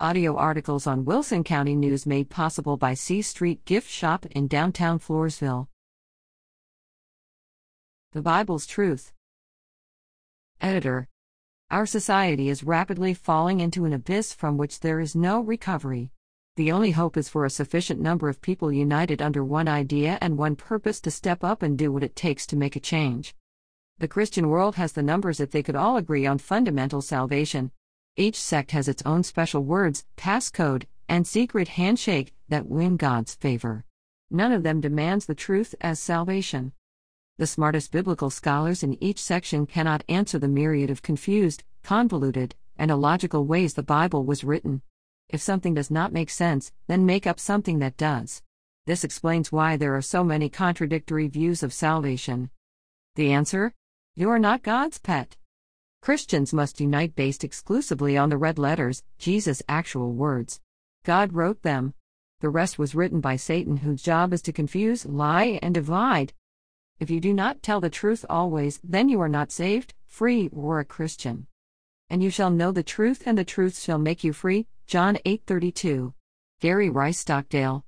Audio articles on Wilson County News made possible by C Street Gift Shop in downtown Floresville. The Bible's Truth. Editor. Our society is rapidly falling into an abyss from which there is no recovery. The only hope is for a sufficient number of people united under one idea and one purpose to step up and do what it takes to make a change. The Christian world has the numbers if they could all agree on fundamental salvation, each sect has its own special words, passcode, and secret handshake that win God's favor. None of them demands the truth as salvation. The smartest biblical scholars in each section cannot answer the myriad of confused, convoluted, and illogical ways the Bible was written. If something does not make sense, then make up something that does. This explains why there are so many contradictory views of salvation. The answer? You are not God's pet. Christians must unite based exclusively on the red letters, Jesus' actual words. God wrote them. The rest was written by Satan, whose job is to confuse, lie, and divide. If you do not tell the truth always, then you are not saved, free, or a Christian. And you shall know the truth, and the truth shall make you free. John 8:32. Gary Rice Stockdale.